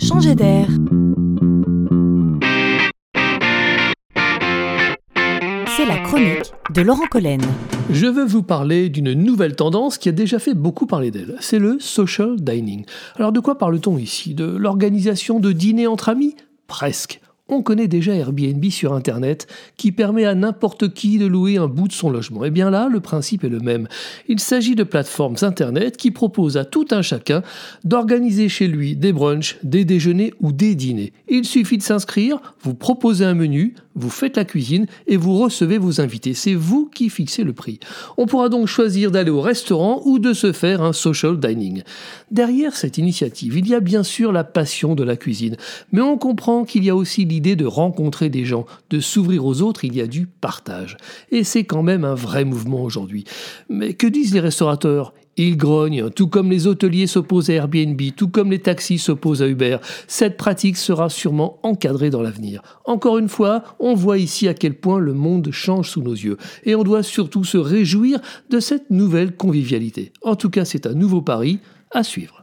changer d'air. C'est la chronique de Laurent Collen. Je veux vous parler d'une nouvelle tendance qui a déjà fait beaucoup parler d'elle. C'est le social dining. Alors de quoi parle-t-on ici? De l'organisation de dîners entre amis? Presque on connaît déjà Airbnb sur Internet qui permet à n'importe qui de louer un bout de son logement. Et eh bien là, le principe est le même. Il s'agit de plateformes Internet qui proposent à tout un chacun d'organiser chez lui des brunchs, des déjeuners ou des dîners. Il suffit de s'inscrire, vous proposez un menu, vous faites la cuisine et vous recevez vos invités. C'est vous qui fixez le prix. On pourra donc choisir d'aller au restaurant ou de se faire un social dining. Derrière cette initiative, il y a bien sûr la passion de la cuisine, mais on comprend qu'il y a aussi l'idée de rencontrer des gens, de s'ouvrir aux autres, il y a du partage. Et c'est quand même un vrai mouvement aujourd'hui. Mais que disent les restaurateurs? Ils grognent, tout comme les hôteliers s'opposent à Airbnb, tout comme les taxis s'opposent à Uber. Cette pratique sera sûrement encadrée dans l'avenir. Encore une fois, on voit ici à quel point le monde change sous nos yeux. Et on doit surtout se réjouir de cette nouvelle convivialité. En tout cas, c'est un nouveau pari à suivre.